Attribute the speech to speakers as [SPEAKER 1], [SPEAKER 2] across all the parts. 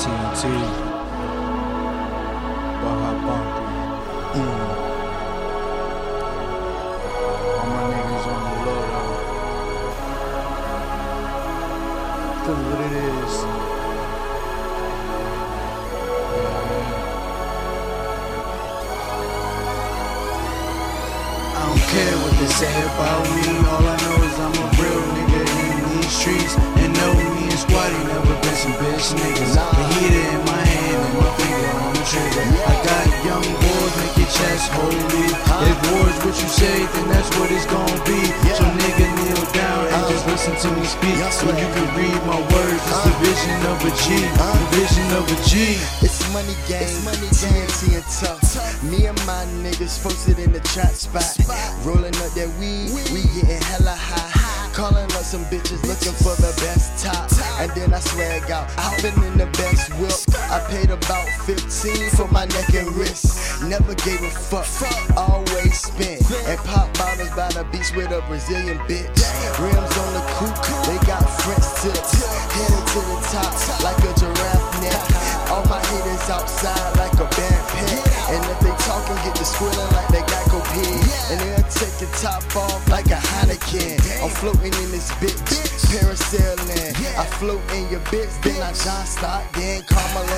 [SPEAKER 1] TNT. Baja Bunker. Mm. All my niggas on the low though. Tell me what it is. I don't care what they say about me. All I know is I'm a real nigga in these streets. And know me and Squatty never been some bitch niggas. What you say, then that's what it's gonna be. So nigga kneel down and just uh, listen to me speak. So you can read my words. It's the uh, vision of a G. Uh. The vision of a G.
[SPEAKER 2] It's money game, it's money TNT and tough. Me and my niggas posted in the trap spot. Rolling up that weed, we getting hella high. Calling up some bitches looking for the best top. And then I swag out, hopping in the best whip. I paid about 15 for my neck and wrist. Never gave a fuck, always spent. And pop bottles by the beach with a Brazilian bitch. Rims on the coupe, they got French tips. Headed to the top like a giraffe neck. All my haters outside like a bad pet. And if they talking, get the squilling like they got go pig. And they'll take the top off like a Heineken. I'm floating in this bitch, parasailing. I float in your bitch, then I John then Carmelo,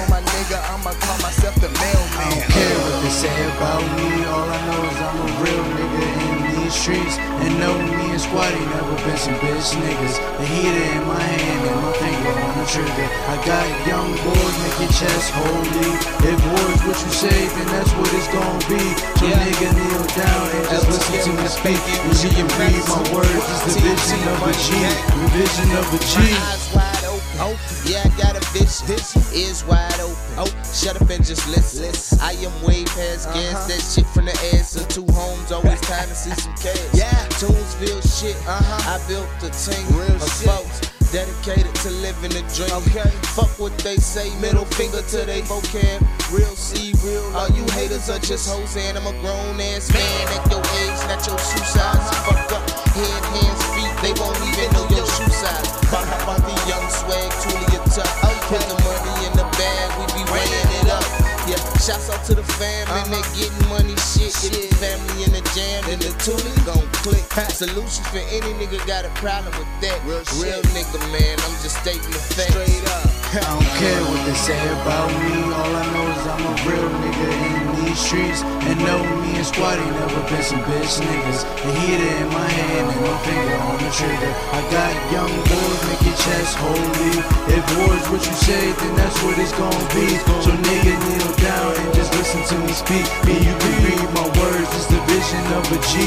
[SPEAKER 1] me and Squatty never been some bitch niggas. The heater in my hand and my finger on the trigger. I got young boys make your chest holy. If war's what you say, then that's what it's gonna be. So nigga kneel down and just listen to me speak. And you can read my words. It's the vision of a G. The vision of a G.
[SPEAKER 3] Oh, yeah, I got a vision. Vision is wide open. Oh, shut up and just listen. I am way past gas. That shit from the ass of two homes. Always time to see some cash.
[SPEAKER 2] Yeah.
[SPEAKER 3] Tunesville shit. Uh-huh. I built a team
[SPEAKER 2] Real
[SPEAKER 3] of
[SPEAKER 2] shit.
[SPEAKER 3] folks. Dedicated to living the dream.
[SPEAKER 2] Okay.
[SPEAKER 3] Fuck what they say, middle finger to they vocab. Real C, real. All you haters are just hoes, and I'm a grown ass man at your age, not your shoe size. Shouts out to the fam, and they uh-huh. getting money shit. Get the family in the jam, and the toolie gon' click. Solutions for any nigga got a problem with that.
[SPEAKER 2] Real
[SPEAKER 3] Real nigga, man, I'm just stating the facts.
[SPEAKER 2] Straight up.
[SPEAKER 1] I don't care what they say about me. All I know is I'm a real nigga in these streets. And know me and Squatty never been some bitch niggas. The heater in my hand and my finger on the trigger. I got young boys make your chest holy. If war's what you say, then that's what it's gonna be. So nigga kneel down and just listen to me speak. And you can read my words. Vision of a G.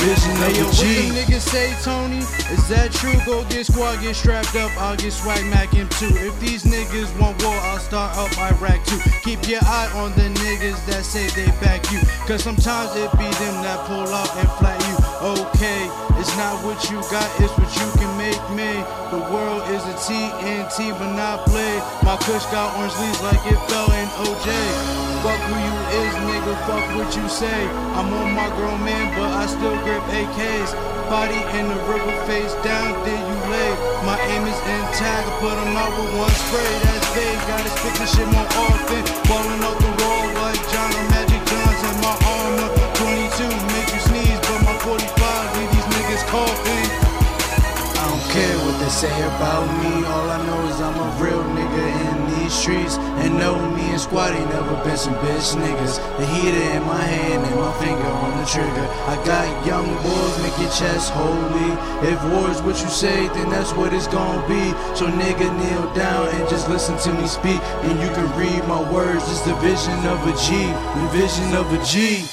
[SPEAKER 1] Vision of
[SPEAKER 4] Hey yo,
[SPEAKER 1] a
[SPEAKER 4] what
[SPEAKER 1] G.
[SPEAKER 4] niggas say, Tony? Is that true? Go get squad, get strapped up, I'll get swag mac him too. If these niggas want war, I'll start up Iraq too. Keep your eye on the niggas that say they back you. Cause sometimes it be them that pull up and flat you. Okay, it's not what you got, it's what you can make me. The world is a TNT, but not play. My kush got orange leaves like it fell in OJ. Fuck who you is, nigga, fuck what you say. I'm on my grown man, but I still grip AKs. Body in the river, face down, then you lay. My aim is intact, I put 'em out with one spray. That's vague, gotta stick this shit more often. Falling off the wall like John or Magic Johnson. My armor, 22, make you sneeze, but my 45, leave these niggas coughing.
[SPEAKER 1] They say about me. All I know is I'm a real nigga in these streets. And know me and Squatty never been some bitch niggas. The heater in my hand and my finger on the trigger. I got young boys make your chest holy. If war's what you say, then that's what it's gonna be. So nigga kneel down and just listen to me speak. And you can read my words. It's the vision of a G. The vision of a G.